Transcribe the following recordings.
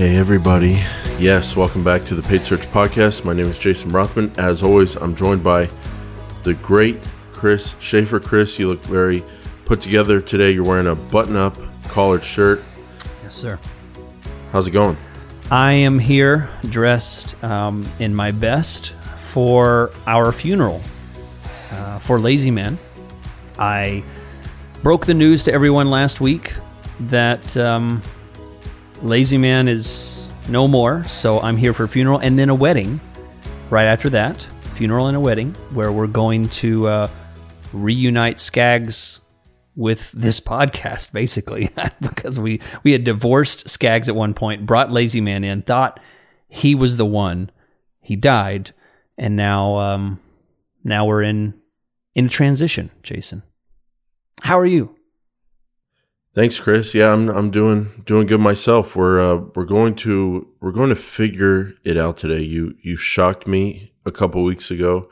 Hey, everybody. Yes, welcome back to the Paid Search Podcast. My name is Jason Rothman. As always, I'm joined by the great Chris Schaefer. Chris, you look very put together today. You're wearing a button up collared shirt. Yes, sir. How's it going? I am here dressed um, in my best for our funeral uh, for Lazy Man. I broke the news to everyone last week that um, Lazy Man is no more, so I'm here for a funeral and then a wedding right after that. Funeral and a wedding where we're going to uh, reunite Skags with this podcast, basically, because we we had divorced Skags at one point, brought Lazy Man in, thought he was the one. He died, and now um, now we're in in a transition. Jason, how are you? Thanks, Chris. Yeah, I'm I'm doing doing good myself. We're uh, we're going to we're going to figure it out today. You you shocked me a couple weeks ago.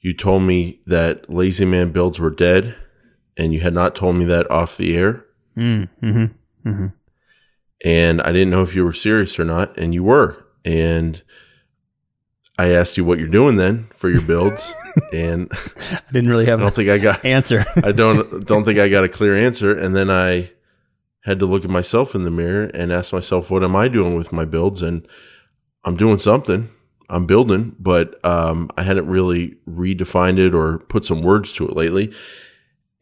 You told me that Lazy Man builds were dead, and you had not told me that off the air. Mm, mm-hmm, mm-hmm. And I didn't know if you were serious or not, and you were. And I asked you what you're doing then for your builds, and I didn't really have. I don't think I got answer. I don't don't think I got a clear answer, and then I had to look at myself in the mirror and ask myself, what am I doing with my builds? And I'm doing something. I'm building, but um, I hadn't really redefined it or put some words to it lately.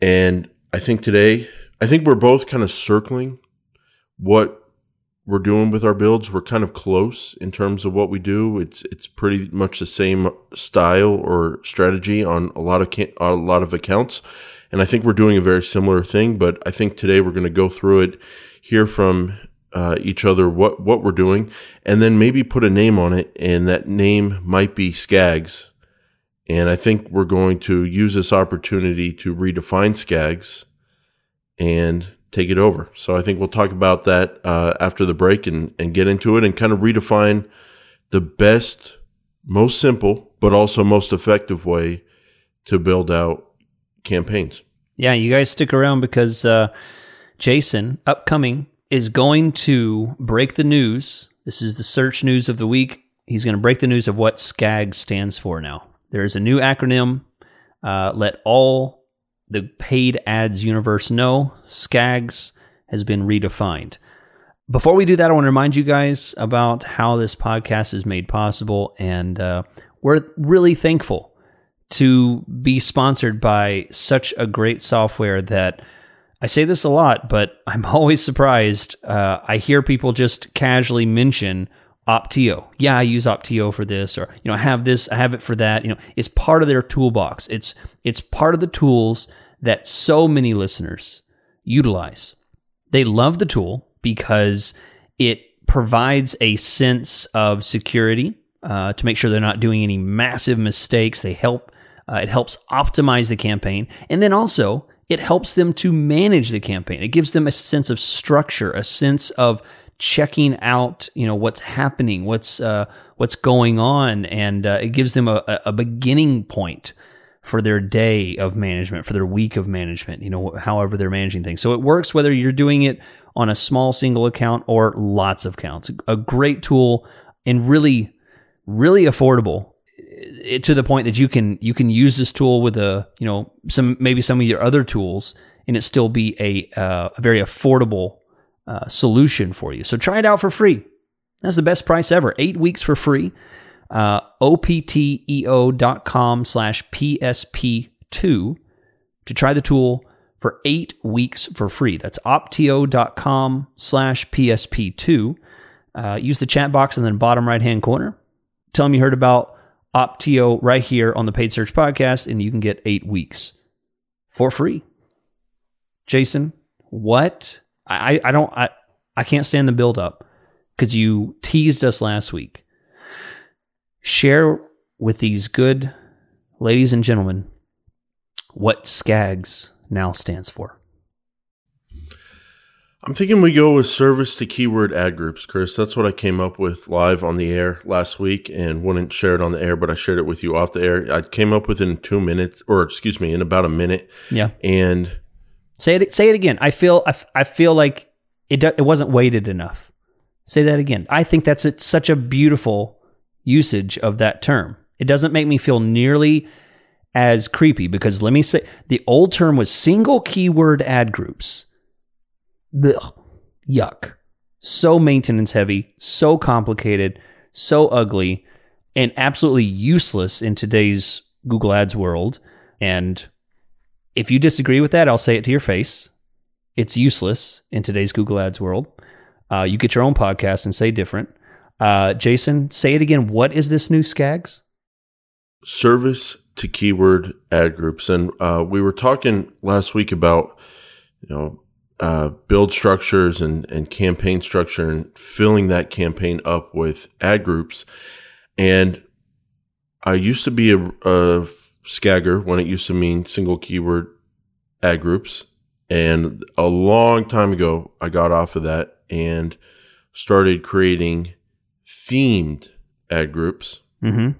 And I think today, I think we're both kind of circling what we're doing with our builds. We're kind of close in terms of what we do. It's it's pretty much the same style or strategy on a lot of a lot of accounts, and I think we're doing a very similar thing. But I think today we're going to go through it, hear from uh, each other what what we're doing, and then maybe put a name on it, and that name might be Skags. And I think we're going to use this opportunity to redefine Skags and take it over. So I think we'll talk about that uh, after the break and, and get into it and kind of redefine the best, most simple, but also most effective way to build out campaigns. Yeah, you guys stick around because uh, Jason, upcoming, is going to break the news. This is the search news of the week. He's going to break the news of what SCAG stands for now. There is a new acronym. Uh, let all the paid ads universe know, Skags has been redefined. Before we do that, I want to remind you guys about how this podcast is made possible. And uh, we're really thankful to be sponsored by such a great software that I say this a lot, but I'm always surprised. Uh, I hear people just casually mention Opteo. Yeah, I use Opteo for this, or you know, I have this, I have it for that. You know, it's part of their toolbox. It's it's part of the tools that so many listeners utilize. They love the tool because it provides a sense of security uh, to make sure they're not doing any massive mistakes. They help. Uh, it helps optimize the campaign, and then also it helps them to manage the campaign. It gives them a sense of structure, a sense of checking out, you know, what's happening, what's uh, what's going on, and uh, it gives them a, a beginning point for their day of management, for their week of management, you know, however they're managing things. So it works whether you're doing it on a small single account or lots of accounts. A great tool and really, really affordable it, to the point that you can you can use this tool with a you know some maybe some of your other tools and it still be a uh, a very affordable uh, solution for you. So try it out for free. That's the best price ever. Eight weeks for free uh, opteo.com slash PSP2 to try the tool for eight weeks for free. That's opteo.com slash PSP2. Uh, use the chat box in the bottom right hand corner. Tell them you heard about Opteo right here on the Paid Search Podcast, and you can get eight weeks for free. Jason, what? I, I don't I, I can't stand the build up because you teased us last week share with these good ladies and gentlemen what SCAGS now stands for. I'm thinking we go with service to keyword ad groups, Chris. That's what I came up with live on the air last week and wouldn't share it on the air, but I shared it with you off the air. I came up within in two minutes, or excuse me, in about a minute. Yeah. And say it, say it again. I feel, I, I feel like it, it wasn't weighted enough. Say that again. I think that's a, such a beautiful usage of that term. It doesn't make me feel nearly as creepy because let me say the old term was single keyword ad groups. Ugh, yuck. So maintenance heavy, so complicated, so ugly, and absolutely useless in today's Google Ads world. And if you disagree with that, I'll say it to your face. It's useless in today's Google Ads world. Uh, you get your own podcast and say different. Uh, Jason, say it again. What is this new Skags? Service to keyword ad groups, and uh, we were talking last week about you know uh, build structures and and campaign structure and filling that campaign up with ad groups. And I used to be a, a Skagger when it used to mean single keyword ad groups. And a long time ago, I got off of that and started creating themed ad groups. Mm-hmm.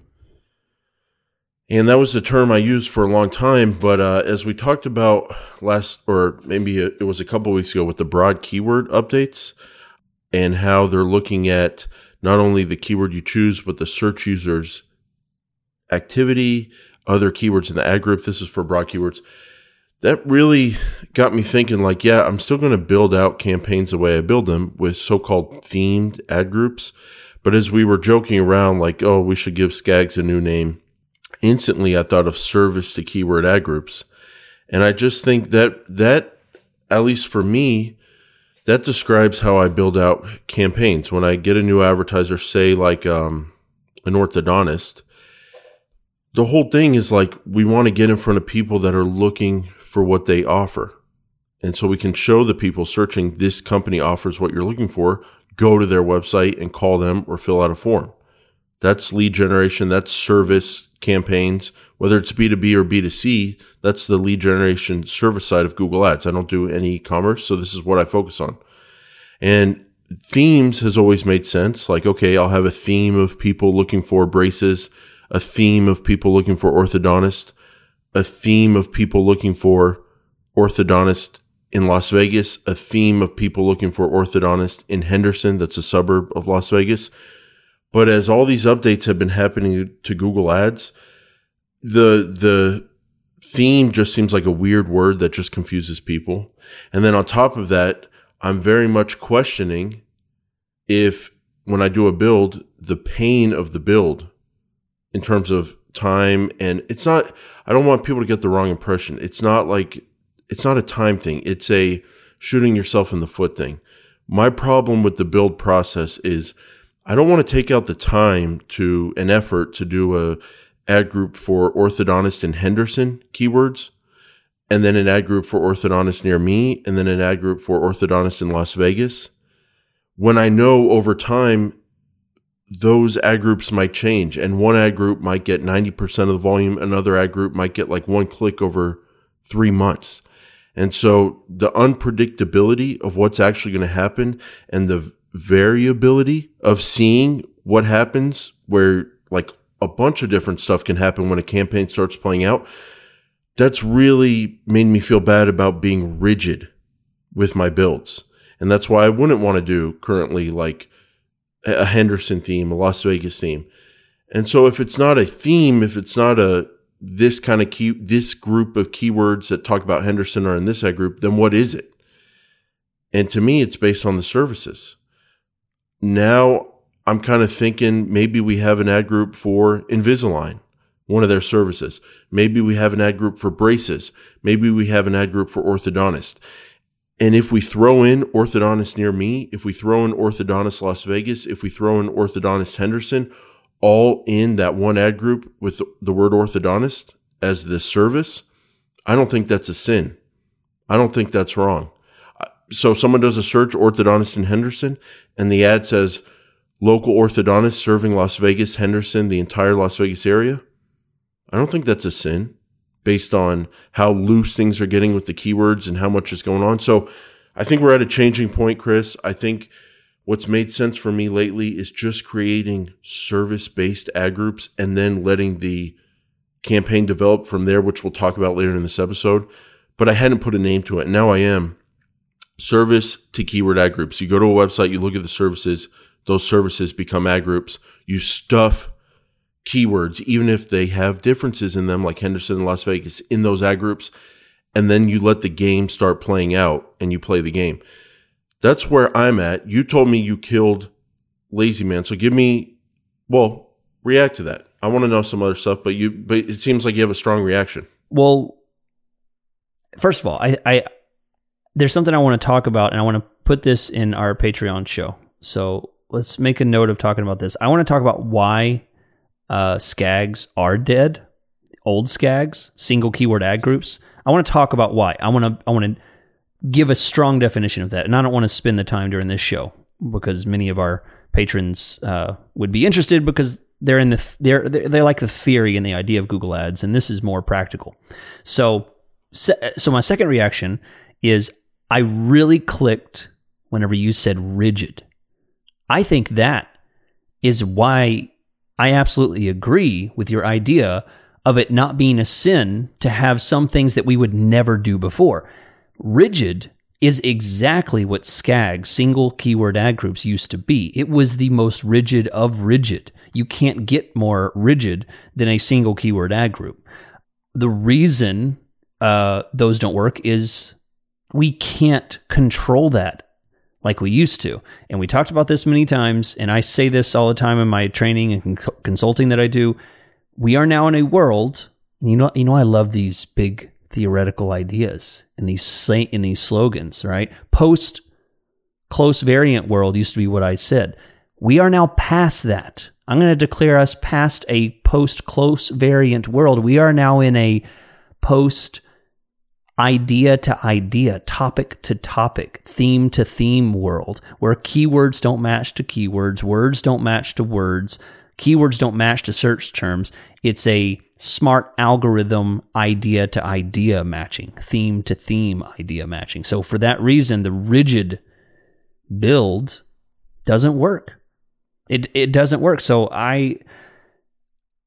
And that was the term I used for a long time. But uh, as we talked about last, or maybe it was a couple weeks ago with the broad keyword updates and how they're looking at not only the keyword you choose, but the search users activity, other keywords in the ad group. This is for broad keywords. That really got me thinking like, yeah, I'm still going to build out campaigns the way I build them with so-called themed ad groups. But as we were joking around, like, oh, we should give Skags a new name, instantly I thought of service to keyword ad groups. And I just think that that, at least for me, that describes how I build out campaigns. When I get a new advertiser, say like um, an orthodontist, the whole thing is like we want to get in front of people that are looking for what they offer. And so we can show the people searching this company offers what you're looking for, go to their website and call them or fill out a form. That's lead generation. That's service campaigns, whether it's B2B or B2C. That's the lead generation service side of Google Ads. I don't do any e-commerce. So this is what I focus on. And themes has always made sense. Like, okay, I'll have a theme of people looking for braces, a theme of people looking for orthodontist, a theme of people looking for orthodontist in Las Vegas, a theme of people looking for orthodontist in Henderson, that's a suburb of Las Vegas. But as all these updates have been happening to Google Ads, the the theme just seems like a weird word that just confuses people. And then on top of that, I'm very much questioning if when I do a build, the pain of the build in terms of time and it's not I don't want people to get the wrong impression. It's not like it's not a time thing. It's a shooting yourself in the foot thing. My problem with the build process is I don't want to take out the time to an effort to do a ad group for orthodontist in Henderson keywords and then an ad group for orthodontist near me and then an ad group for orthodontist in Las Vegas. When I know over time those ad groups might change and one ad group might get 90% of the volume another ad group might get like one click over 3 months. And so the unpredictability of what's actually going to happen and the variability of seeing what happens where like a bunch of different stuff can happen when a campaign starts playing out that's really made me feel bad about being rigid with my builds. And that's why I wouldn't want to do currently like a Henderson theme, a Las Vegas theme. And so if it's not a theme, if it's not a this kind of key this group of keywords that talk about Henderson are in this ad group, then what is it? And to me, it's based on the services. Now I'm kind of thinking maybe we have an ad group for Invisalign, one of their services. Maybe we have an ad group for braces. Maybe we have an ad group for orthodontist. And if we throw in orthodontist near me, if we throw in orthodontist Las Vegas, if we throw in orthodontist Henderson, all in that one ad group with the word orthodontist as the service, I don't think that's a sin. I don't think that's wrong. So someone does a search orthodontist in Henderson and the ad says local orthodontist serving Las Vegas, Henderson, the entire Las Vegas area. I don't think that's a sin based on how loose things are getting with the keywords and how much is going on. So I think we're at a changing point, Chris. I think what's made sense for me lately is just creating service based ad groups and then letting the campaign develop from there, which we'll talk about later in this episode. But I hadn't put a name to it. Now I am service to keyword ad groups. You go to a website, you look at the services, those services become ad groups. You stuff keywords, even if they have differences in them, like Henderson and Las Vegas, in those ad groups, and then you let the game start playing out and you play the game. That's where I'm at. You told me you killed Lazy Man, so give me, well, react to that. I want to know some other stuff, but you, but it seems like you have a strong reaction. Well, first of all, I, I there's something I want to talk about, and I want to put this in our Patreon show. So let's make a note of talking about this. I want to talk about why uh, skags are dead, old skags, single keyword ad groups. I want to talk about why. I want to I want to give a strong definition of that, and I don't want to spend the time during this show because many of our patrons uh, would be interested because they're in the they're they like the theory and the idea of Google Ads, and this is more practical. So so my second reaction is I really clicked whenever you said rigid. I think that is why I absolutely agree with your idea of it not being a sin to have some things that we would never do before. Rigid is exactly what SCAG, single keyword ad groups, used to be. It was the most rigid of rigid. You can't get more rigid than a single keyword ad group. The reason uh, those don't work is we can't control that like we used to. And we talked about this many times, and I say this all the time in my training and consulting that I do. We are now in a world. You know, you know, I love these big theoretical ideas and these in these slogans. Right, post close variant world used to be what I said. We are now past that. I'm going to declare us past a post close variant world. We are now in a post idea to idea, topic to topic, theme to theme world where keywords don't match to keywords, words don't match to words, keywords don't match to search terms. It's a smart algorithm idea to idea matching, theme to theme idea matching. So for that reason, the rigid build doesn't work. It it doesn't work. So I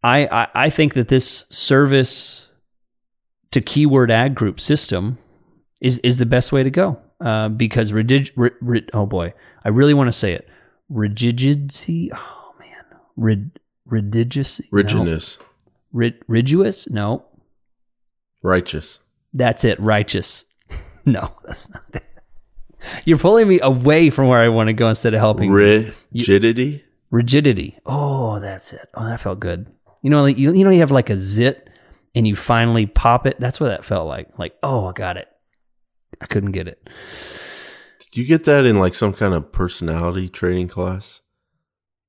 I I think that this service to keyword ad group system is is the best way to go. Uh, because ridig- ri- ri- oh boy I really want to say it. Rigidity oh man rid- ridigious rigidness. No. Rid- no. Righteous. That's it righteous. No that's not it. You're pulling me away from where I want to go instead of helping rigidity? You, rigidity. Oh that's it. Oh that felt good. You know like you, you know you have like a zit and you finally pop it. That's what that felt like. Like, oh, I got it. I couldn't get it. Did you get that in like some kind of personality training class?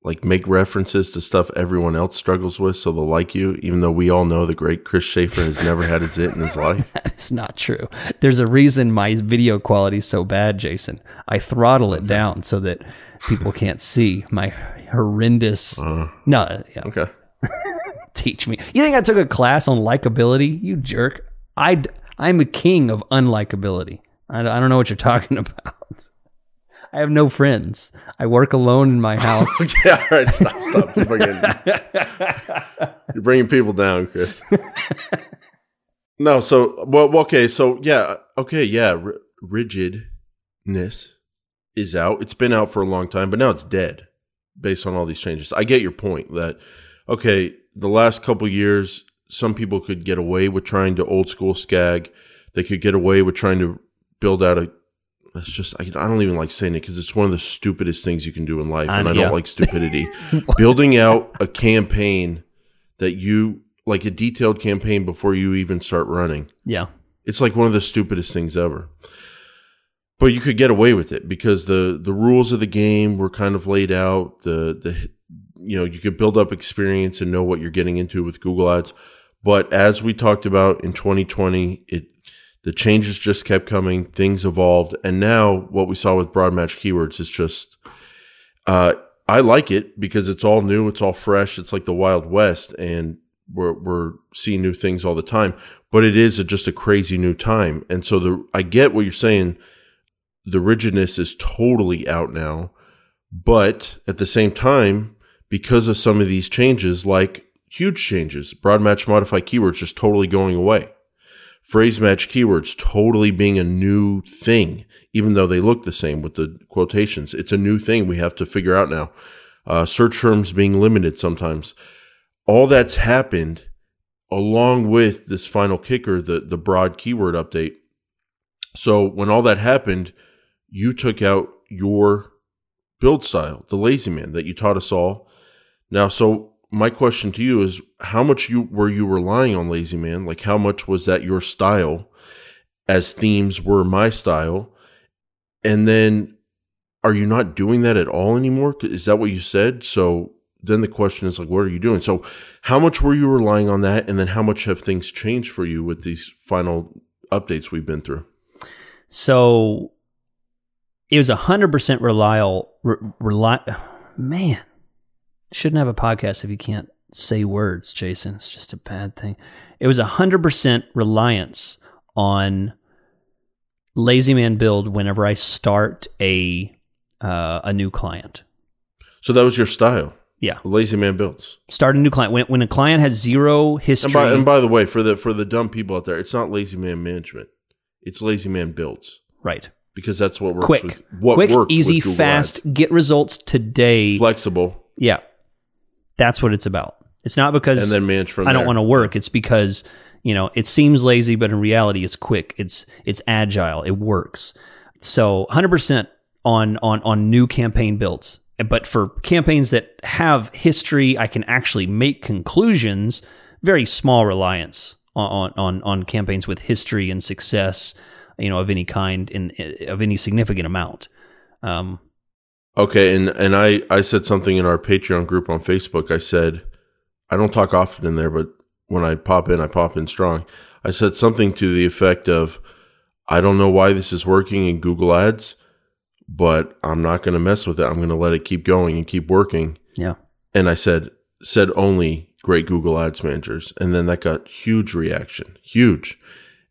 Like make references to stuff everyone else struggles with so they'll like you, even though we all know the great Chris Schaefer has never had a zit in his life. that is not true. There's a reason my video quality is so bad, Jason. I throttle it down so that people can't see my horrendous. Uh, no, yeah. Okay teach me. You think I took a class on likability? You jerk. I I'm a king of unlikability. I, I don't know what you're talking about. I have no friends. I work alone in my house. yeah, all right, stop, stop. You're bringing, you're bringing people down, Chris. no, so well, okay, so yeah, okay, yeah, R- rigidness is out. It's been out for a long time, but now it's dead based on all these changes. I get your point that okay, the last couple years, some people could get away with trying to old school skag. They could get away with trying to build out a. It's just I, I don't even like saying it because it's one of the stupidest things you can do in life, and I don't like stupidity. Building out a campaign that you like a detailed campaign before you even start running. Yeah, it's like one of the stupidest things ever. But you could get away with it because the the rules of the game were kind of laid out. The the you know, you could build up experience and know what you're getting into with Google Ads. But as we talked about in 2020, it the changes just kept coming, things evolved, and now what we saw with broad match keywords is just uh, I like it because it's all new, it's all fresh, it's like the Wild West, and we're we're seeing new things all the time. But it is a, just a crazy new time, and so the I get what you're saying. The rigidness is totally out now, but at the same time, because of some of these changes, like huge changes, broad match modified keywords just totally going away. phrase match keywords totally being a new thing, even though they look the same with the quotations. It's a new thing we have to figure out now. Uh, search terms being limited sometimes. All that's happened along with this final kicker, the, the broad keyword update. So when all that happened, you took out your build style, the lazy man that you taught us all. Now, so my question to you is how much you were you relying on lazy man? Like how much was that your style as themes were my style? And then are you not doing that at all anymore? Is that what you said? So then the question is like what are you doing? So how much were you relying on that? And then how much have things changed for you with these final updates we've been through? So it was 100% reliable re, rely man shouldn't have a podcast if you can't say words, Jason. It's just a bad thing. It was 100% reliance on lazy man build whenever I start a uh, a new client. So that was your style. Yeah, lazy man builds. Start a new client when when a client has zero history. And by, and by the way, for the for the dumb people out there, it's not lazy man management. It's lazy man builds. Right. Because that's what works quick, with what quick, easy, fast, Ads. get results today. Flexible. Yeah, that's what it's about. It's not because and then manage from I don't want to work. It's because you know it seems lazy, but in reality, it's quick. It's it's agile. It works. So 100 percent on on on new campaign builds. But for campaigns that have history, I can actually make conclusions. Very small reliance on on on campaigns with history and success, you know, of any kind in of any significant amount. Um, Okay, and and I I said something in our Patreon group on Facebook. I said I don't talk often in there, but when I pop in, I pop in strong. I said something to the effect of I don't know why this is working in Google Ads, but I'm not going to mess with it. I'm going to let it keep going and keep working. Yeah. And I said said only great Google Ads managers, and then that got huge reaction, huge.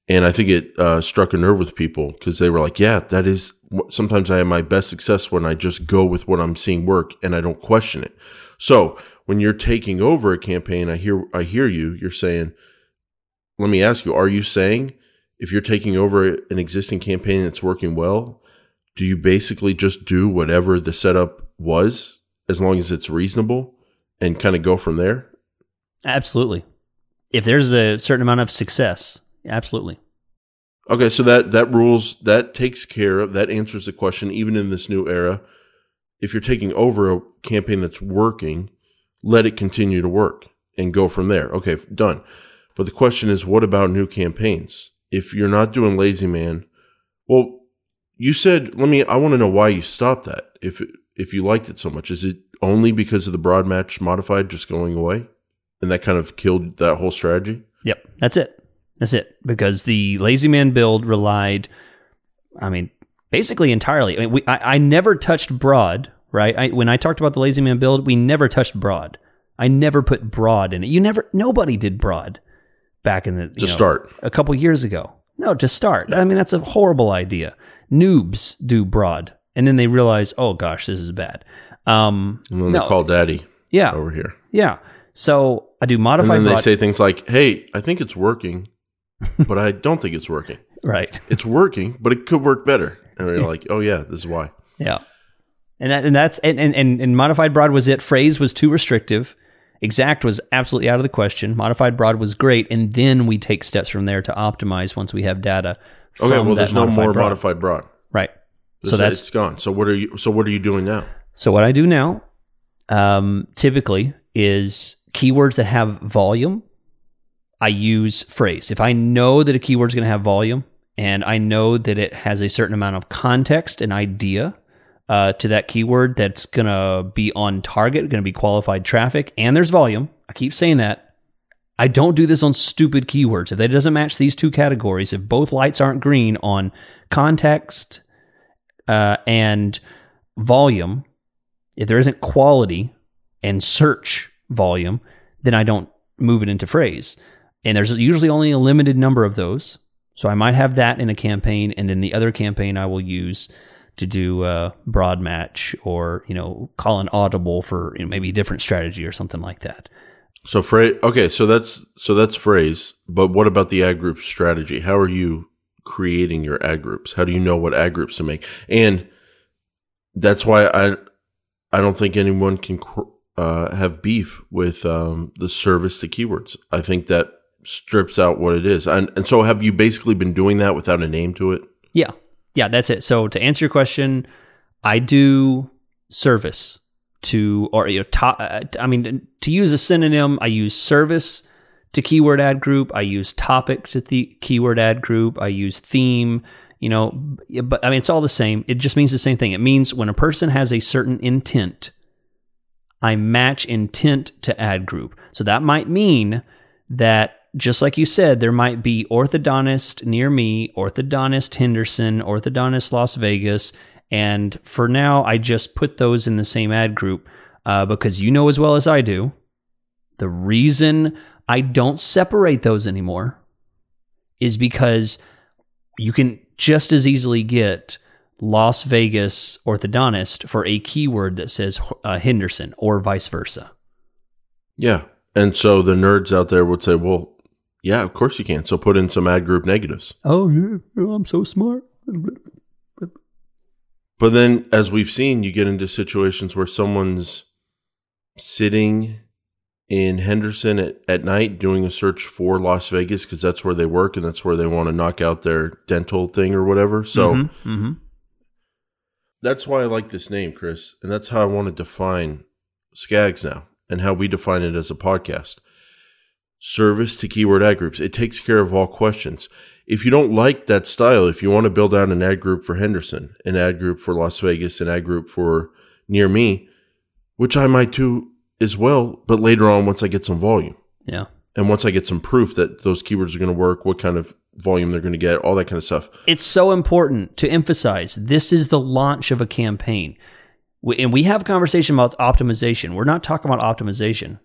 And I think it uh, struck a nerve with people because they were like, "Yeah, that is sometimes I have my best success when I just go with what I'm seeing work and I don't question it. So when you're taking over a campaign, I hear, I hear you, you're saying, let me ask you, are you saying if you're taking over an existing campaign that's working well, do you basically just do whatever the setup was as long as it's reasonable and kind of go from there? Absolutely. If there's a certain amount of success, absolutely. Okay, so that that rules that takes care of that answers the question even in this new era. If you're taking over a campaign that's working, let it continue to work and go from there. Okay, done. But the question is what about new campaigns? If you're not doing lazy man, well, you said let me I want to know why you stopped that. If if you liked it so much, is it only because of the broad match modified just going away? And that kind of killed that whole strategy? Yep, that's it. That's it. Because the Lazy Man build relied, I mean, basically entirely. I mean, we, I, I never touched broad, right? I, when I talked about the Lazy Man build, we never touched broad. I never put broad in it. You never, nobody did broad back in the to know, start a couple years ago. No, to start. I mean, that's a horrible idea. Noobs do broad, and then they realize, oh gosh, this is bad. Um, and then no. they call daddy. Yeah, over here. Yeah. So I do modified. And then broad. they say things like, "Hey, I think it's working." But I don't think it's working. Right. It's working, but it could work better. And you're like, oh yeah, this is why. Yeah. And that, and that's and, and and modified broad was it. Phrase was too restrictive. Exact was absolutely out of the question. Modified broad was great, and then we take steps from there to optimize once we have data. Okay, well, there's no more broad. modified broad. Right. This, so that's it's gone. So what are you? So what are you doing now? So what I do now, um, typically is keywords that have volume I use phrase. If I know that a keyword is going to have volume and I know that it has a certain amount of context and idea uh, to that keyword that's going to be on target, going to be qualified traffic, and there's volume, I keep saying that. I don't do this on stupid keywords. If that doesn't match these two categories, if both lights aren't green on context uh, and volume, if there isn't quality and search volume, then I don't move it into phrase. And there's usually only a limited number of those. So I might have that in a campaign, and then the other campaign I will use to do a broad match or you know call an audible for you know, maybe a different strategy or something like that. So phrase. Okay, so that's so that's phrase. But what about the ad group strategy? How are you creating your ad groups? How do you know what ad groups to make? And that's why I I don't think anyone can uh, have beef with um, the service to keywords. I think that strips out what it is. And, and so, have you basically been doing that without a name to it? Yeah, yeah, that's it. So to answer your question, I do service to or you know, to, uh, I mean to use a synonym, I use service to keyword ad group. I use topic to the keyword ad group. I use theme. You know, but I mean it's all the same. It just means the same thing. It means when a person has a certain intent, I match intent to ad group. So that might mean that just like you said, there might be orthodontist near me, orthodontist Henderson, orthodontist Las Vegas, and for now, I just put those in the same ad group uh, because you know as well as I do, the reason I don't separate those anymore is because you can just as easily get Las Vegas orthodontist for a keyword that says uh, Henderson or vice versa. Yeah. And so the nerds out there would say, well, yeah, of course you can. So put in some ad group negatives. Oh, yeah, I'm so smart. But then, as we've seen, you get into situations where someone's sitting in Henderson at, at night doing a search for Las Vegas because that's where they work and that's where they want to knock out their dental thing or whatever. So mm-hmm, mm-hmm. that's why I like this name, Chris. And that's how I want to define Skags now and how we define it as a podcast. Service to keyword ad groups. It takes care of all questions. If you don't like that style, if you want to build out an ad group for Henderson, an ad group for Las Vegas, an ad group for near me, which I might do as well, but later on once I get some volume. Yeah. And once I get some proof that those keywords are going to work, what kind of volume they're going to get, all that kind of stuff. It's so important to emphasize this is the launch of a campaign. and we have a conversation about optimization. We're not talking about optimization.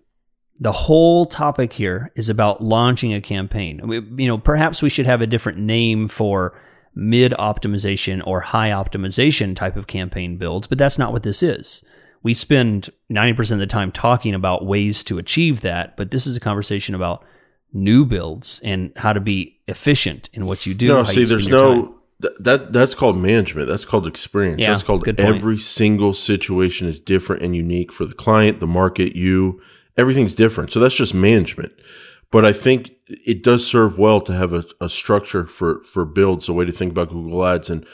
The whole topic here is about launching a campaign. We, you know, perhaps we should have a different name for mid optimization or high optimization type of campaign builds, but that's not what this is we spend 90% of the time talking about ways to achieve that, but this is a conversation about new builds and how to be efficient in what you do. No, see, there's no th- that that's called management. That's called experience. Yeah, that's called every single situation is different and unique for the client, the market, you. Everything's different. So that's just management. But I think it does serve well to have a, a structure for for builds, a way to think about Google Ads and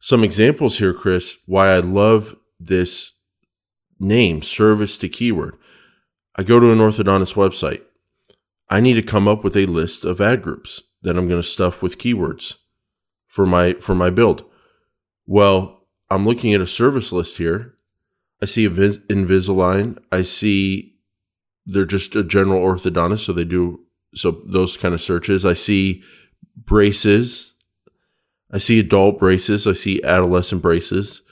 some examples here, Chris. Why I love this name, service to keyword. I go to an orthodontist website. I need to come up with a list of ad groups that I'm going to stuff with keywords for my for my build. Well, I'm looking at a service list here. I see Invisalign. I see they're just a general orthodontist, so they do so those kind of searches. I see braces. I see adult braces. I see adolescent braces.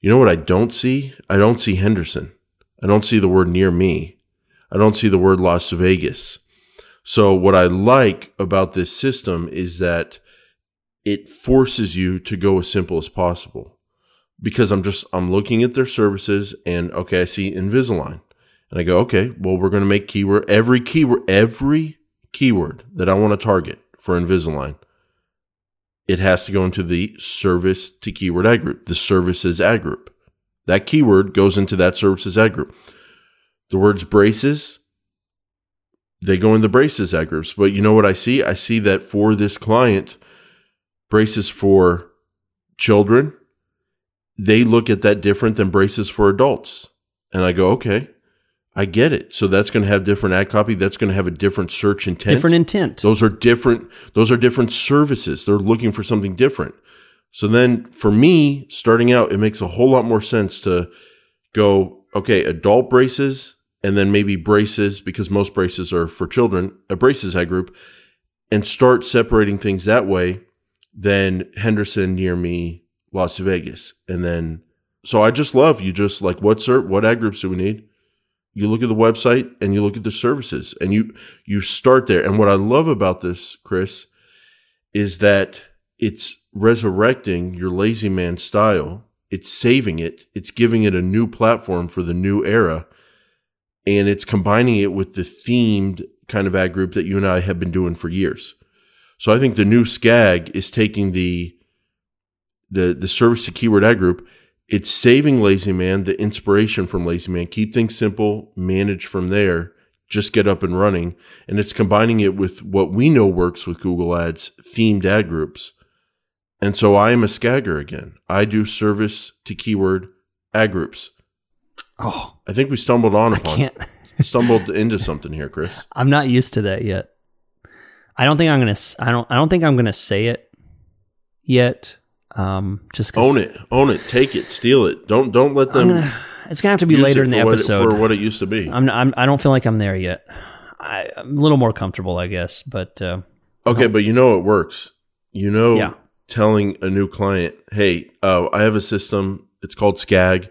You know what I don't see? I don't see Henderson. I don't see the word near me. I don't see the word Las Vegas. So what I like about this system is that it forces you to go as simple as possible because I'm just, I'm looking at their services and okay, I see Invisalign and I go, okay, well, we're going to make keyword, every keyword, every keyword that I want to target for Invisalign it has to go into the service to keyword ad group, the services ad group. That keyword goes into that services ad group. The words braces, they go in the braces ad groups. But you know what I see? I see that for this client, braces for children, they look at that different than braces for adults. And I go, okay, I get it. So that's going to have different ad copy. That's going to have a different search intent. Different intent. Those are different. Those are different services. They're looking for something different. So then for me, starting out, it makes a whole lot more sense to go, okay, adult braces and then maybe braces because most braces are for children, a braces ad group and start separating things that way than Henderson near me, Las Vegas. And then, so I just love you just like, what, sir, what ad groups do we need? You look at the website and you look at the services and you you start there and what i love about this chris is that it's resurrecting your lazy man style it's saving it it's giving it a new platform for the new era and it's combining it with the themed kind of ad group that you and I have been doing for years. So I think the new SCAG is taking the the the service to keyword ad group. It's saving Lazy Man the inspiration from Lazy Man. Keep things simple, manage from there, just get up and running. And it's combining it with what we know works with Google Ads, themed ad groups. And so I am a scagger again. I do service to keyword ad groups. Oh, I think we stumbled on I upon can't. stumbled into something here, Chris. I'm not used to that yet. I don't think I'm gonna. I don't. I don't think I'm gonna say it yet. Um, just Own it, own it, take it, steal it. Don't don't let them. gonna, it's gonna have to be later in the what it- episode. for what it used to be. I'm, I'm. I don't feel like I'm there yet. I, I'm a little more comfortable, I guess. But uh, Okay, but you know it works. You know, Yeah. telling a new client, "Hey, uh, I have a system. It's called SCAG.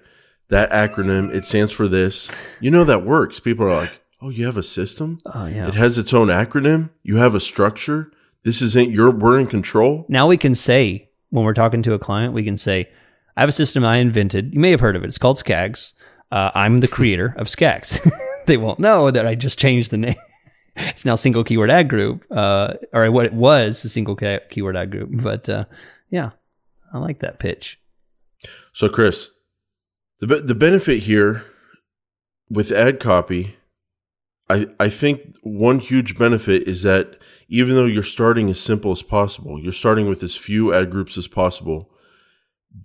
That acronym it stands for this." You know that works. People are like, "Oh, you have a system? oh yeah. It has its own acronym. You have a structure. This isn't your. We're in control." Now we can say when we're talking to a client, we can say, "I have a system I invented. You may have heard of it. It's called Skags. Uh, I'm the creator of Skags." they won't know that I just changed the name. it's now single keyword ad group, uh, or what it was a single keyword ad group. But uh, yeah, I like that pitch. So, Chris, the the benefit here with ad copy, I I think one huge benefit is that even though you're starting as simple as possible, you're starting with as few ad groups as possible.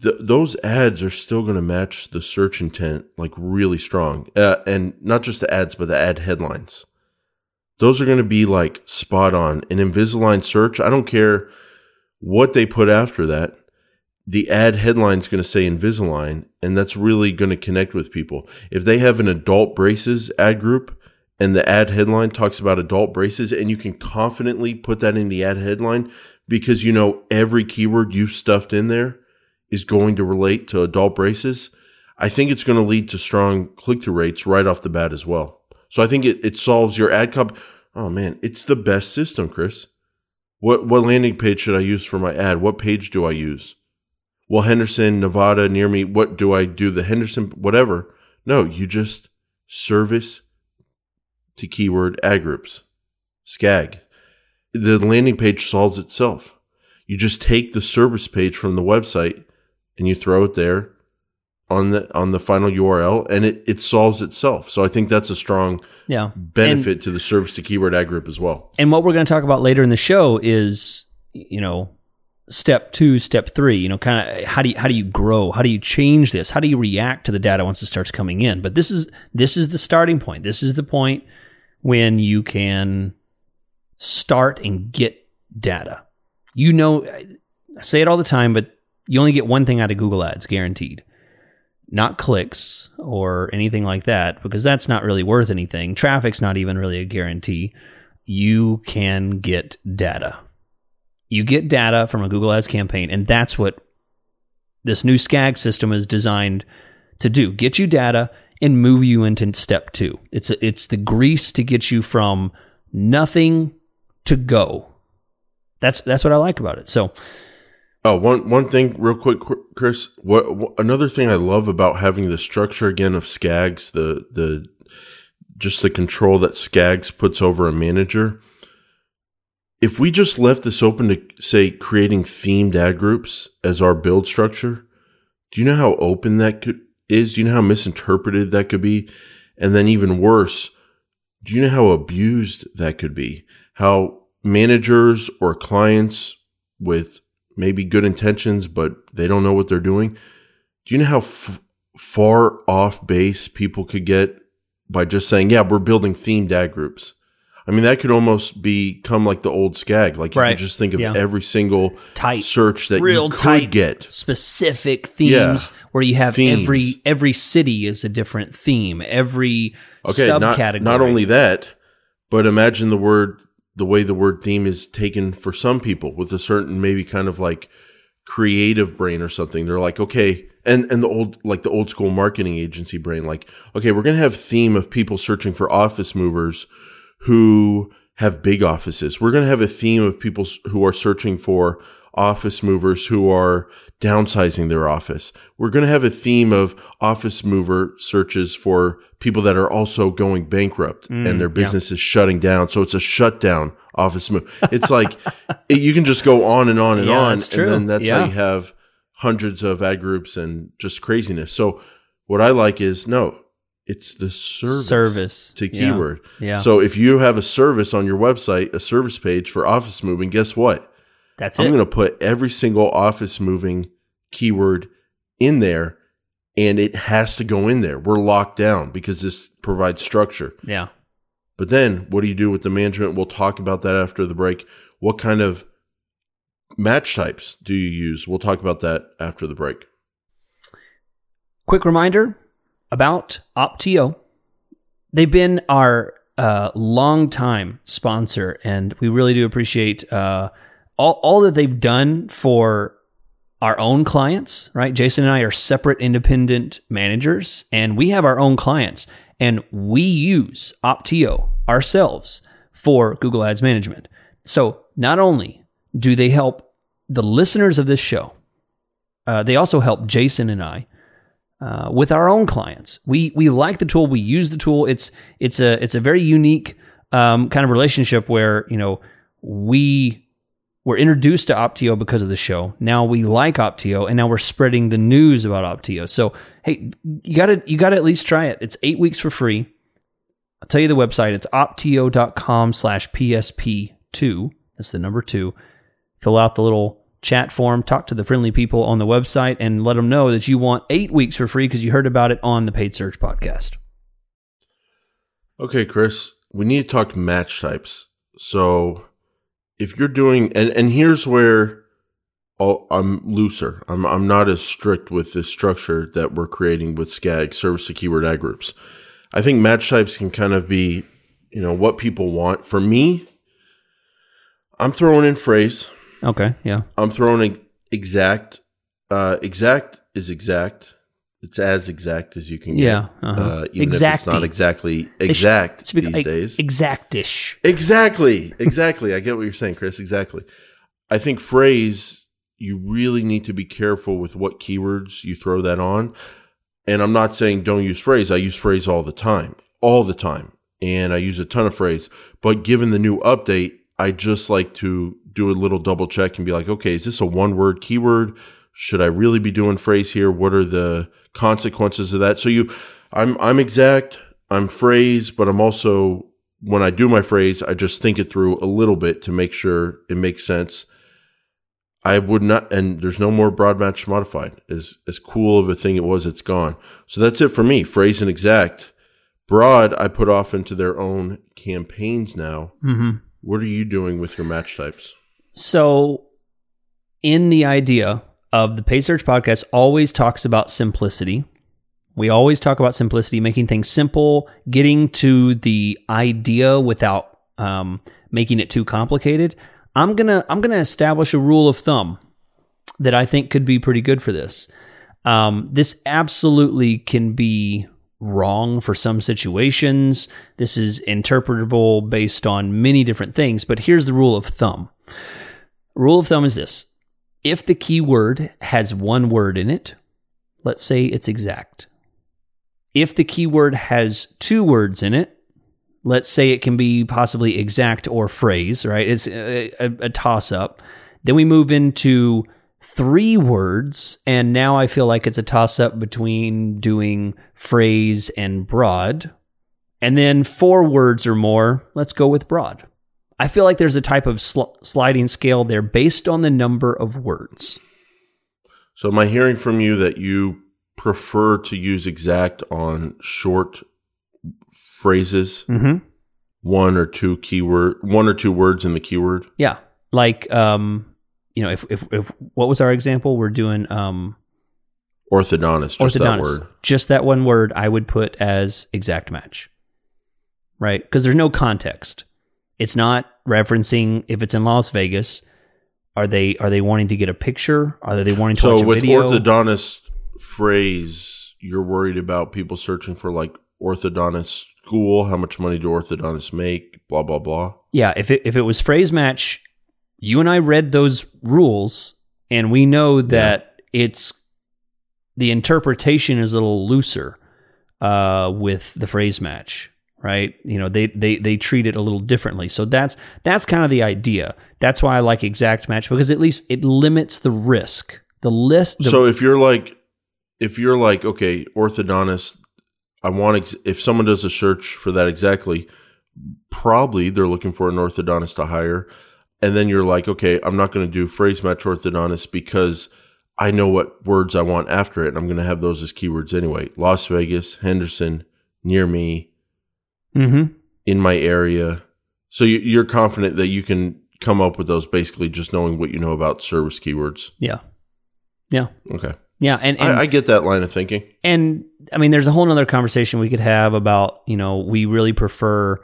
Th- those ads are still going to match the search intent like really strong, uh, and not just the ads, but the ad headlines. Those are going to be like spot on. And Invisalign search, I don't care what they put after that the ad headline is going to say Invisalign, and that's really going to connect with people. If they have an adult braces ad group and the ad headline talks about adult braces, and you can confidently put that in the ad headline because you know every keyword you've stuffed in there is going to relate to adult braces, I think it's going to lead to strong click through rates right off the bat as well. So I think it, it solves your ad copy. Oh man, it's the best system, Chris. What what landing page should I use for my ad? What page do I use? well, Henderson, Nevada, near me, what do I do? The Henderson, whatever. No, you just service to keyword ad groups, SCAG. The landing page solves itself. You just take the service page from the website and you throw it there on the on the final URL and it, it solves itself. So I think that's a strong Yeah. benefit to the service to keyword ad group as well. And what we're going to talk about later in the show is, you know, step two, step three. You know, kind of how do you how do you grow? How do you change this? How do you react to the data once it starts coming in? But this is this is the starting point. This is the point when you can start and get data. You know, I say it all the time, but you only get one thing out of Google Ads, guaranteed. Not clicks or anything like that, because that's not really worth anything. Traffic's not even really a guarantee. You can get data. You get data from a Google Ads campaign, and that's what this new SCAG system is designed to do. Get you data and move you into step two. It's it's the grease to get you from nothing to go. That's that's what I like about it. So Oh, one one thing, real quick, Chris. What, what another thing I love about having the structure again of Skags, the the just the control that Skags puts over a manager. If we just left this open to say creating themed ad groups as our build structure, do you know how open that could is? Do you know how misinterpreted that could be? And then even worse, do you know how abused that could be? How managers or clients with maybe good intentions, but they don't know what they're doing. Do you know how f- far off base people could get by just saying, yeah, we're building themed ad groups? I mean, that could almost become like the old skag. Like you Right. could just think of Yeah. every single tight, search that real you could tight, get. specific themes Yeah. where you have Themes. every every city is a different theme. Every Okay, not, subcategory. not only that, but imagine the word, the way the word theme is taken for some people with a certain maybe kind of like creative brain or something. They're like, okay, and and the old like the old school marketing agency brain, like, okay, we're gonna have theme of people searching for office movers who have big offices. We're gonna have a theme of people who are searching for office movers who are downsizing their office. We're going to have a theme of office mover searches for people that are also going bankrupt mm, and their business is shutting down. So it's a shutdown office move. It's like it, you can just go on and on and Yeah, on. that's true. And then that's Yeah. how you have hundreds of ad groups and just craziness. So what I like is no, it's the service, Service. to Yeah. keyword. Yeah. So if you have a service on your website, a service page for office moving, guess what? That's I'm it. going to put every single office moving keyword in there and it has to go in there. We're locked down because this provides structure. yeah. But then what do you do with the management? We'll talk about that after the break. What kind of match types do you use? We'll talk about that after the break. Quick reminder about Opteo. They've been our uh, long-time sponsor, and we really do appreciate uh, all, all that they've done for our own clients, right? Jason and I are separate independent managers, and we have our own clients, and we use Opteo ourselves for Google Ads management. So not only do they help the listeners of this show, uh, they also help Jason and I uh, with our own clients. We we like the tool. We use the tool. It's it's a it's a very unique um, kind of relationship where you know we were introduced to Opteo because of the show. Now we like Opteo, and now we're spreading the news about Opteo. So hey, you gotta you gotta at least try it. It's eight weeks for free. I'll tell you the website. It's opteo.com slash PSP2. That's the number two. Fill out the little chat form, talk to the friendly people on the website, and let them know that you want eight weeks for free because you heard about it on the Paid Search podcast. Okay, Chris, we need to talk match types. So if you're doing, and, and here's where I'll, I'm looser. I'm, I'm not as strict with the structure that we're creating with SKAG, service to keyword ad groups. I think match types can kind of be, you know, what people want. For me, I'm throwing in phrase. Okay, yeah. I'm throwing in exact. Uh, exact is exact. It's as exact as you can get. Yeah, uh-huh. Uh, even if it's not exactly exact be- these like, days. Exactish. Exactly. Exactly. I get what you're saying, Chris. Exactly. I think phrase, you really need to be careful with what keywords you throw that on. And I'm not saying don't use phrase. I use phrase all the time, all the time. And I use a ton of phrase. But given the new update, I just like to do a little double check and be like, okay, is this a one word keyword? Should I really be doing phrase here? What are the consequences of that? So you, I'm, I'm exact. I'm phrase, but I'm also when I do my phrase, I just think it through a little bit to make sure it makes sense. I would not, and there's no more broad match modified. As as cool of a thing it was, it's gone. So that's it for me. Phrase and exact. Broad, I put off into their own campaigns now. hmm What are you doing with your match types? So, in the idea of the Paid Search podcast, always talks about simplicity. We always talk about simplicity, making things simple, getting to the idea without um, making it too complicated. I'm gonna I'm gonna establish a rule of thumb that I think could be pretty good for this. Um, this absolutely can be wrong for some situations. This is interpretable based on many different things, but here's the rule of thumb. Rule of thumb is this if the keyword has one word in it, let's say it's exact. If the keyword has two words in it, let's say it can be possibly exact or phrase, right? It's a, a, a toss up. Then we move into three words, and now I feel like it's a toss up between doing phrase and broad. And then four words or more, let's go with broad. I feel like there's a type of sl- sliding scale there based on the number of words. So am I hearing from you that you prefer to use exact on short phrases, Mm-hmm. one or two keyword, one or two words in the keyword? Yeah, like um, you know, if if if what was our example? We're doing um, Orthodontist, just that orthodontist. word. Just that one word, I would put as exact match, right? Because there's no context. It's not referencing if it's in Las Vegas. Are they are they wanting to get a picture? Are they wanting to So with orthodontist phrase, you're worried about people searching for like orthodontist school. How much money do orthodontists make? Blah blah blah. yeah, if it if it was phrase match, you and I read those rules, and we know that it's the interpretation is a little looser uh, with the phrase match, right? You know, they they they treat it a little differently. So that's that's kind of the idea. That's why I like exact match because at least it limits the risk. The list. The, so if you're like, if you're like, okay, orthodontist, I want ex- if someone does a search for that exactly, probably they're looking for an orthodontist to hire, and then you're like, okay, I'm not going to do phrase match orthodontist because I know what words I want after it, and I'm going to have those as keywords anyway. Las Vegas, Henderson, near me, Mhm. in my area. So you, you're confident that you can come up with those basically just knowing what you know about service keywords. Yeah. Yeah. Okay, Yeah. And, and I, I get that line of thinking. and I mean, there's a whole nother conversation we could have about, you know, we really prefer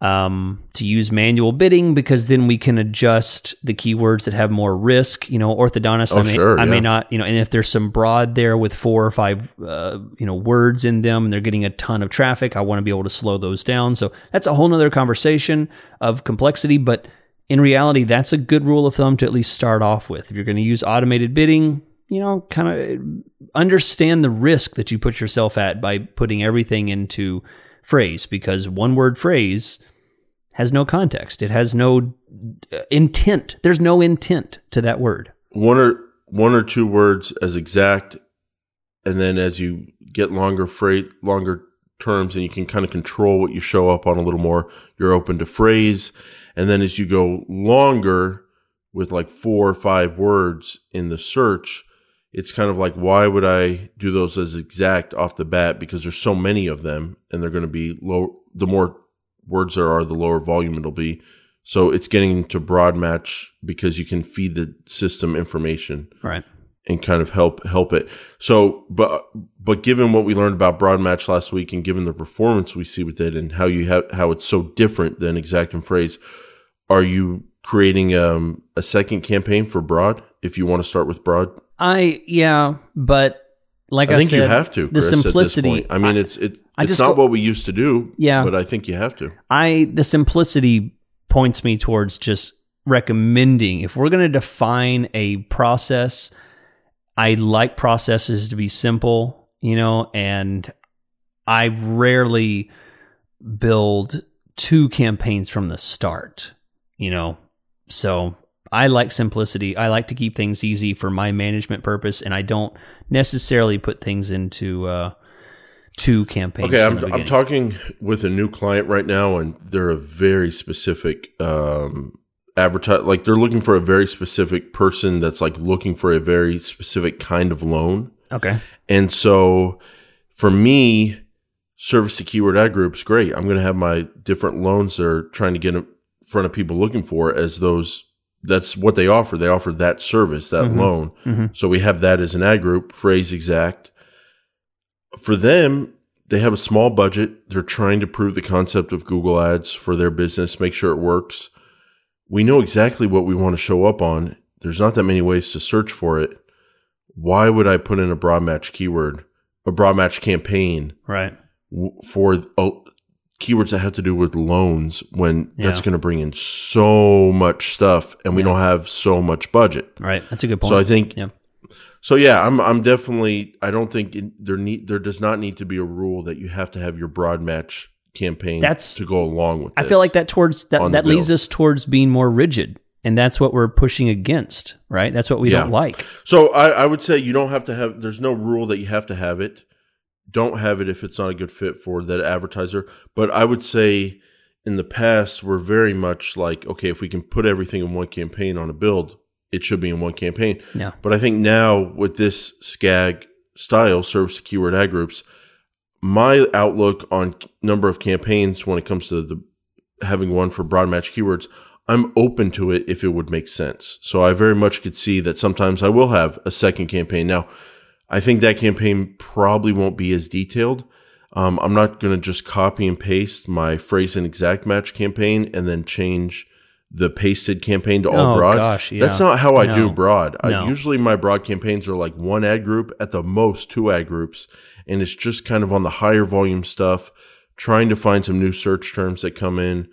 um, to use manual bidding because then we can adjust the keywords that have more risk. You know, orthodontist, Oh, I, may, sure, I may not, you know, and if there's some broad there with four or five, uh, you know, words in them and they're getting a ton of traffic, I want to be able to slow those down. So that's a whole nother conversation of complexity. But in reality, that's a good rule of thumb to at least start off with. If you're going to use automated bidding, you know, kind of understand the risk that you put yourself at by putting everything into phrase because one word phrase has no context. It has no uh, intent. There's no intent to that word. One or one or two words as exact, and then as you get longer freight, longer terms, and you can kind of control what you show up on a little more. You're open to phrase, and then as you go longer with like four or five words in the search, it's kind of like why would I do those as exact off the bat because there's so many of them, and they're going to be low. The more words there are, the lower volume it'll be. So it's getting to broad match because you can feed the system information Right. and kind of help help it. So, but but given what we learned about broad match last week, and given the performance we see with it, and how you have how it's so different than exact and phrase, are you creating um, a second campaign for broad if you want to start with broad? I yeah, but like I, I think said, you have to. the Chris, this simplicity. I mean, it's it. I it's just not what we used to do. Yeah. but I think you have to. I the simplicity points me towards just recommending if we're going to define a process, I like processes to be simple, you know, and I rarely build two campaigns from the start, you know. So I like simplicity. I like to keep things easy for my management purpose, and I don't necessarily put things into uh, two campaigns. Okay, I'm, I'm talking with a new client right now, and they're a very specific um, advertise. Like they're looking for a very specific person that's like looking for a very specific kind of loan. Okay. And so, for me, service to keyword ad groups great. I'm going to have my different loans that are trying to get in front of people looking for as those. That's what they offer. They offer that service, that Mhm. loan. Mhm. So we have that as an ad group, phrase exact. For them, they have a small budget. They're trying to prove the concept of Google Ads for their business, make sure it works. We know exactly what we want to show up on. There's not that many ways to search for it. Why would I put in a broad match keyword, a broad match campaign Right. for oh, keywords that have to do with loans when that's going to bring in so much stuff and we Yeah. don't have so much budget? Right. That's a good point. So I think Yeah. so yeah, I'm I'm definitely I don't think it, there need there does not need to be a rule that you have to have your broad match campaign That's- to go along with I feel like that towards that that leads us towards being more rigid, and that's what we're pushing against. Right. That's what we Yeah. don't like. So I, I would say you don't have to have there's no rule that you have to have it. Don't have it if it's not a good fit for that advertiser. But I would say in the past we're very much like, okay, if we can put everything in one campaign on a build, it should be in one campaign. Yeah. But I think now with this SKAG style, service to keyword ad groups, my outlook on number of campaigns when it comes to the having one for broad match keywords, I'm open to it if it would make sense. So I very much could see that sometimes I will have a second campaign. Now, I think that campaign probably won't be as detailed. Um, I'm not going to just copy and paste my phrase and exact match campaign and then change the pasted campaign to all Oh, broad. gosh, yeah. That's not how I do broad. No. I usually my broad campaigns are like one ad group at the most two ad groups, and it's just kind of on the higher volume stuff, trying to find some new search terms that come in.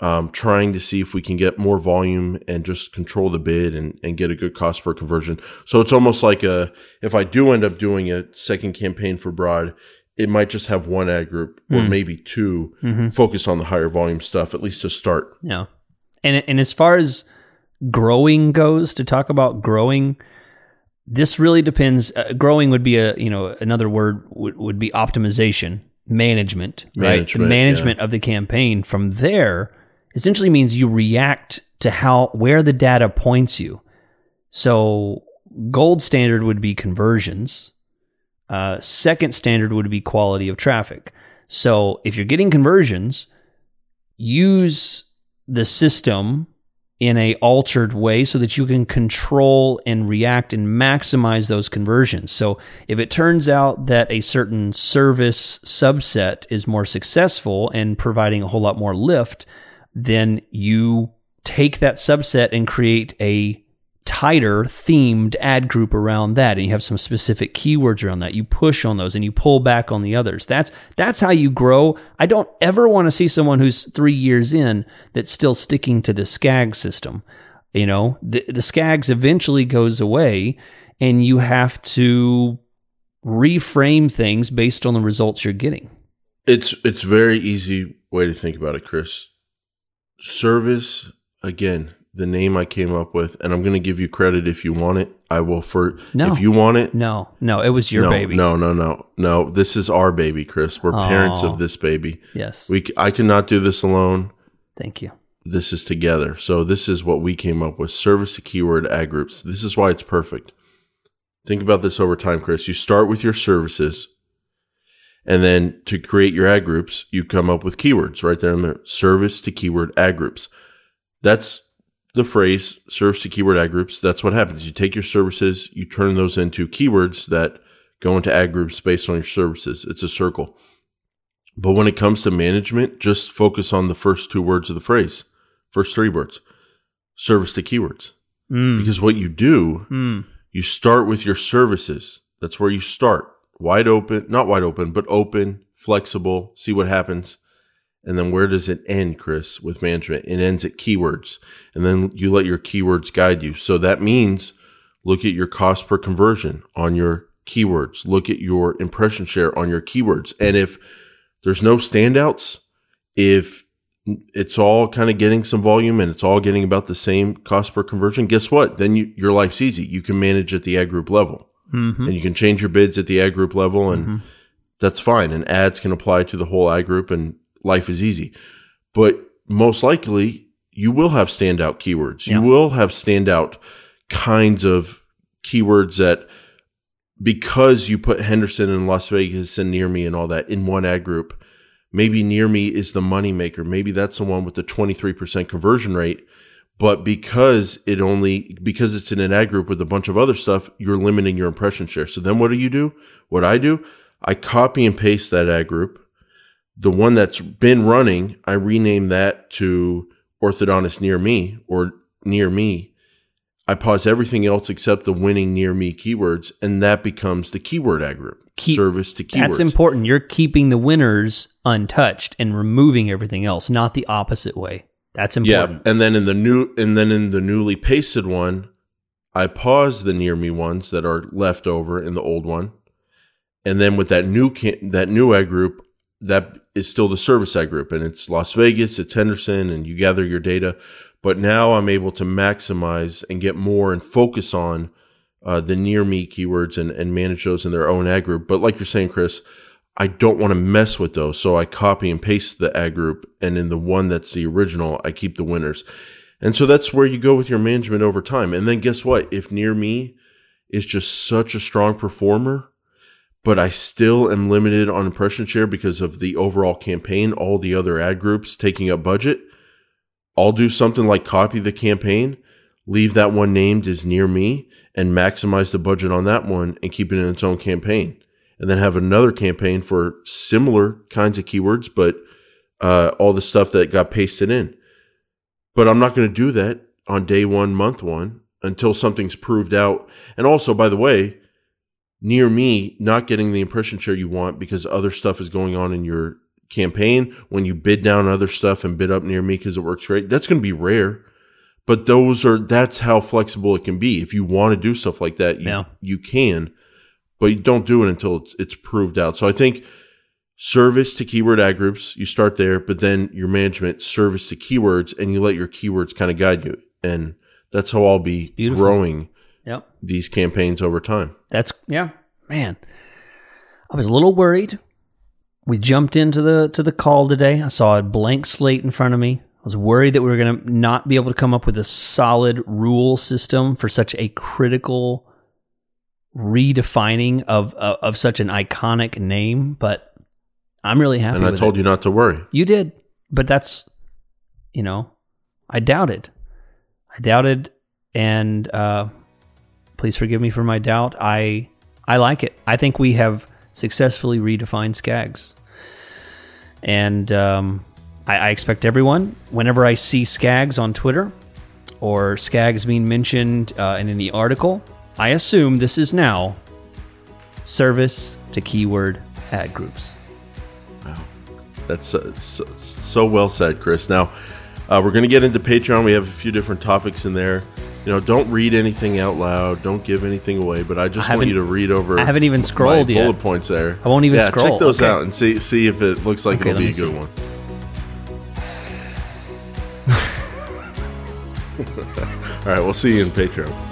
Um, trying to see if we can get more volume and just control the bid and, and get a good cost per conversion. So it's almost like a, if I do end up doing a second campaign for broad, it might just have one ad group or Mm. maybe 2 Mm-hmm. focus on the higher volume stuff, at least to start. Yeah. And and as far as growing goes, to talk about growing, this really depends. Uh, growing would be a you know another word would, would be optimization, management, right? The Management, management of the campaign. From there, essentially means you react to how where the data points you. So gold standard would be conversions. Uh, second standard would be quality of traffic. So if you're getting conversions, use the system in a altered way so that you can control and react and maximize those conversions. So if it turns out that a certain service subset is more successful and providing a whole lot more lift, then you take that subset and create a tighter themed ad group around that. And you have some specific keywords around that. You push on those and you pull back on the others. That's that's how you grow. I don't ever want to see someone who's 3 years in that's still sticking to the skag system. You know the, the skags eventually goes away and you have to reframe things based on the results you're getting. It's it's very easy way to think about it, Chris. Service again, the name I came up with, and I'm going to give you credit if you want it. I will for No. if you want it. no no it was your no, baby no, no, no, no. This is our baby, Chris. We're parents of this baby. yes We I cannot do this alone. thank you This is together. So this is what we came up with: service to keyword ad groups. This is why it's perfect. Think about this over time, Chris. You start with your services. And then to create your ad groups, you come up with keywords right there in there. Service to keyword ad groups. That's the phrase service to keyword ad groups. That's what happens. You take your services, you turn those into keywords that go into ad groups based on your services. It's a circle. But when it comes to management, just focus on the first two words of the phrase, first three words service to keywords. mm. Because what you do Mm. you start with your services. That's where you start. Wide open, not wide open, but open, flexible, see what happens. And then where does it end, Chris, with management? It ends at keywords. And then you let your keywords guide you. So that means look at your cost per conversion on your keywords. Look at your impression share on your keywords. And if there's no standouts, if it's all kind of getting some volume and it's all getting about the same cost per conversion, guess what? Then you, your life's easy. You can manage at the ad group level Mhm. and you can change your bids at the ad group level and Mhm. that's fine. And ads can apply to the whole ad group and life is easy. But most likely you will have standout keywords. Yeah. You will have standout kinds of keywords that because you put Henderson and Las Vegas and near me and all that in one ad group, maybe near me is the moneymaker. Maybe that's the one with the 23% conversion rate. But because it only, because it's in an ad group with a bunch of other stuff, you're limiting your impression share. So then what do you do? What I do, I copy and paste that ad group. The one that's been running, I rename that to orthodontist near me or near me. I pause everything else except the winning near me keywords, and that becomes the keyword ad group. Keep- service to keywords. That's important. You're keeping the winners untouched and removing everything else, not the opposite way. That's important. Yeah, and then in the new and then in the newly pasted one, I pause the near me ones that are left over in the old one, and then with that new can- that new ad group, that is still the service ad group, and it's Las Vegas, it's Henderson, and you gather your data. But now I'm able to maximize and get more and focus on uh, the near me keywords and, and manage those in their own ad group. But like you're saying, Chris, I don't want to mess with those. So I copy and paste the ad group. And in the one that's the original, I keep the winners. And so that's where you go with your management over time. And then guess what? If near me is just such a strong performer, but I still am limited on impression share because of the overall campaign, all the other ad groups taking up budget, I'll do something like copy the campaign, leave that one named as near me, and maximize the budget on that one and keep it in its own campaign and then have another campaign for similar kinds of keywords, but uh, all the stuff that got pasted in. But I'm not going to do that on day one, month one, until something's proved out. And also, by the way, near me, not getting the impression share you want because other stuff is going on in your campaign when you bid down other stuff and bid up near me because it works great. That's going to be rare. But those are that's how flexible it can be. If you want to do stuff like that, you, Yeah. you can, but you don't do it until it's, it's proved out. So I think service to keyword ad groups, you start there, but then your management service to keywords and you let your keywords kind of guide you. And that's how I'll be growing Yep. these campaigns over time. That's yeah, man. I was a little worried. We jumped into the to the call today. I saw a blank slate in front of me. I was worried that we were going to not be able to come up with a solid rule system for such a critical redefining of of, of such an iconic name, but I'm really happy And I told it. you not to worry. You did, but that's, you know, I doubted. I doubted, and uh, please forgive me for my doubt. I I like it. I think we have successfully redefined Skags, and um, I, I expect everyone, whenever I see Skags on Twitter or Skags being mentioned uh, in any article, I assume this is now service to keyword ad groups. Wow. That's uh, so, so well said, Chris. Now, uh, we're going to get into Patreon. We have a few different topics in there. You know, don't read anything out loud. Don't give anything away. But I just I want you to read over. I haven't even scrolled yet. Bullet points there. I won't even yeah, scroll. Check those Okay. out and see see if it looks like Okay, it'll be a good me one. All right, we'll see you in Patreon.